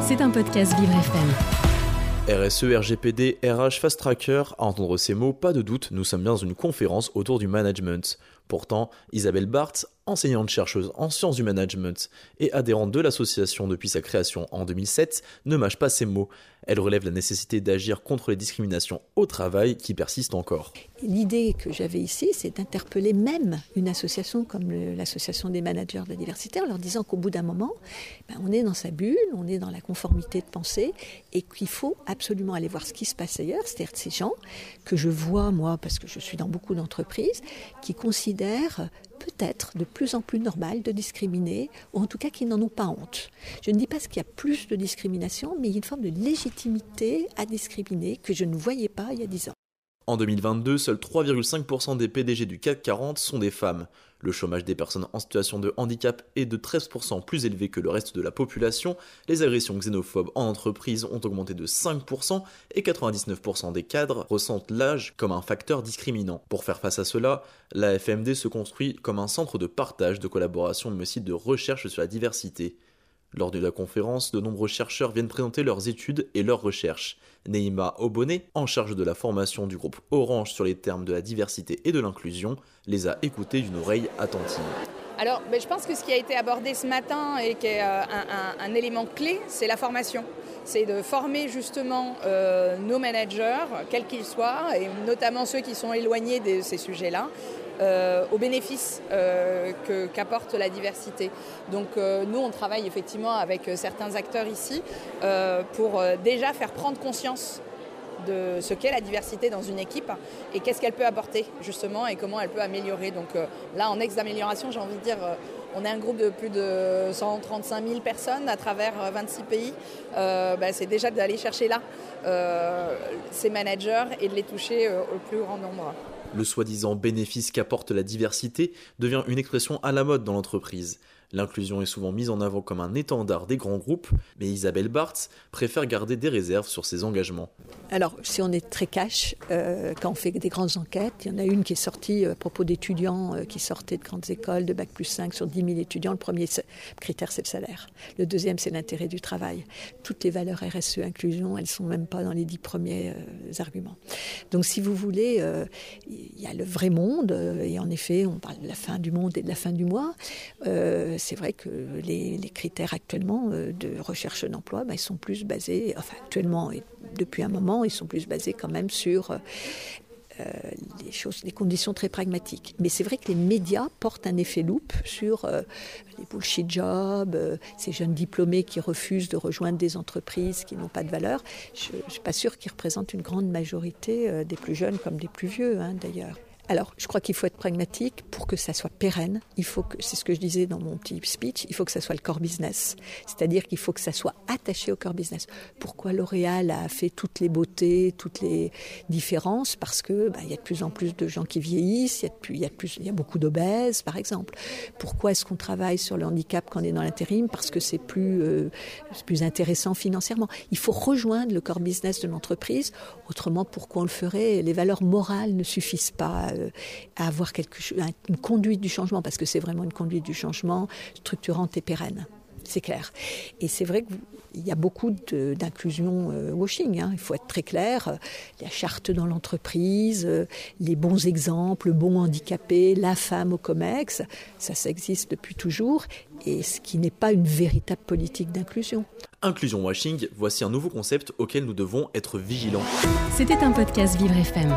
C'est un podcast Vivre FM. RSE, RGPD, RH, Fast Tracker, à entendre ces mots, pas de doute, nous sommes bien dans une conférence autour du management. Pourtant, Isabelle Barthes, enseignante-chercheuse en sciences du management et adhérente de l'association depuis sa création en 2007, ne mâche pas ces mots. Elle relève la nécessité d'agir contre les discriminations au travail qui persistent encore. L'idée que j'avais ici, c'est d'interpeller même une association comme l'association des managers de la diversité en leur disant qu'au bout d'un moment, ben, on est dans sa bulle, on est dans la conformité de pensée et qu'il faut absolument aller voir ce qui se passe ailleurs, c'est-à-dire ces gens que je vois moi parce que je suis dans beaucoup d'entreprises qui considèrent peut-être de plus en plus normal de discriminer, ou en tout cas qui n'en ont pas honte. Je ne dis pas qu'il y a plus de discrimination, mais il y a une forme de légitimité à discriminer que je ne voyais pas il y a dix ans. En 2022, seuls 3,5% des PDG du CAC 40 sont des femmes. Le chômage des personnes en situation de handicap est de 13% plus élevé que le reste de la population, les agressions xénophobes en entreprise ont augmenté de 5% et 99% des cadres ressentent l'âge comme un facteur discriminant. Pour faire face à cela, la FMD se construit comme un centre de partage, de collaboration mais aussi de recherche sur la diversité. Lors de la conférence, de nombreux chercheurs viennent présenter leurs études et leurs recherches. Neima Oboné, en charge de la formation du groupe Orange sur les termes de la diversité et de l'inclusion, les a écoutés d'une oreille attentive. Alors, ben, je pense que ce qui a été abordé ce matin et qui est euh, un, élément clé, c'est la formation. C'est de former justement euh, nos managers, quels qu'ils soient, et notamment ceux qui sont éloignés de ces sujets-là, euh, aux bénéfices euh, qu'apporte la diversité. Donc euh, nous, on travaille effectivement avec certains acteurs ici pour déjà faire prendre conscience de ce qu'est la diversité dans une équipe et qu'est-ce qu'elle peut apporter justement et comment elle peut améliorer. Donc là, en ex-amélioration, j'ai envie de dire, on est un groupe de plus de 135 000 personnes à travers 26 pays. Bah, c'est déjà d'aller chercher là ces managers et de les toucher au plus grand nombre. Le soi-disant bénéfice qu'apporte la diversité devient une expression à la mode dans l'entreprise. L'inclusion est souvent mise en avant comme un étendard des grands groupes, mais Isabelle Bartz préfère garder des réserves sur ses engagements. Alors, si on est très cash, euh, quand on fait des grandes enquêtes, il y en a une qui est sortie euh, à propos d'étudiants euh, qui sortaient de grandes écoles, de Bac plus 5 sur 10 000 étudiants. Le premier critère, c'est le salaire. Le deuxième, c'est l'intérêt du travail. Toutes les valeurs RSE, inclusion, elles sont même pas dans les dix premiers arguments. Donc, si vous voulez, il y a le vrai monde, et en effet, on parle de la fin du monde et de la fin du mois c'est vrai que les, critères actuellement euh, de recherche d'emploi, bah, ils sont plus basés, enfin actuellement et depuis un moment, ils sont plus basés quand même sur euh, euh, les choses, les conditions très pragmatiques. Mais c'est vrai que les médias portent un effet loupe sur les bullshit jobs, ces jeunes diplômés qui refusent de rejoindre des entreprises qui n'ont pas de valeur. Je ne suis pas sûre qu'ils représentent une grande majorité des plus jeunes comme des plus vieux, hein, d'ailleurs. Alors, je crois qu'il faut être pragmatique pour que ça soit pérenne. Il faut que, c'est ce que je disais dans mon petit speech, il faut que ça soit le core business. C'est-à-dire qu'il faut que ça soit attaché au core business. Pourquoi L'Oréal a fait toutes les beautés, toutes les différences? Parce que bah, il y a de plus en plus de gens qui vieillissent, il y a, il y a, beaucoup d'obèses, par exemple. Pourquoi est-ce qu'on travaille sur le handicap quand on est dans l'intérim? Parce que c'est plus, euh, plus intéressant financièrement. Il faut rejoindre le core business de l'entreprise. Autrement, pourquoi on le ferait? Les valeurs morales ne suffisent pas euh, à avoir quelque une conduite du changement, parce que c'est vraiment une conduite du changement structurante et pérenne. C'est clair. Et c'est vrai qu'il y a beaucoup d'inclusion euh, washing. Hein. Il faut être très clair. La charte dans l'entreprise, euh, les bons exemples, le bon handicapé, la femme au COMEX, ça, ça existe depuis toujours. Et ce qui n'est pas une véritable politique d'inclusion. Inclusion washing, voici un nouveau concept auquel nous devons être vigilants. C'était un podcast Vivre FM.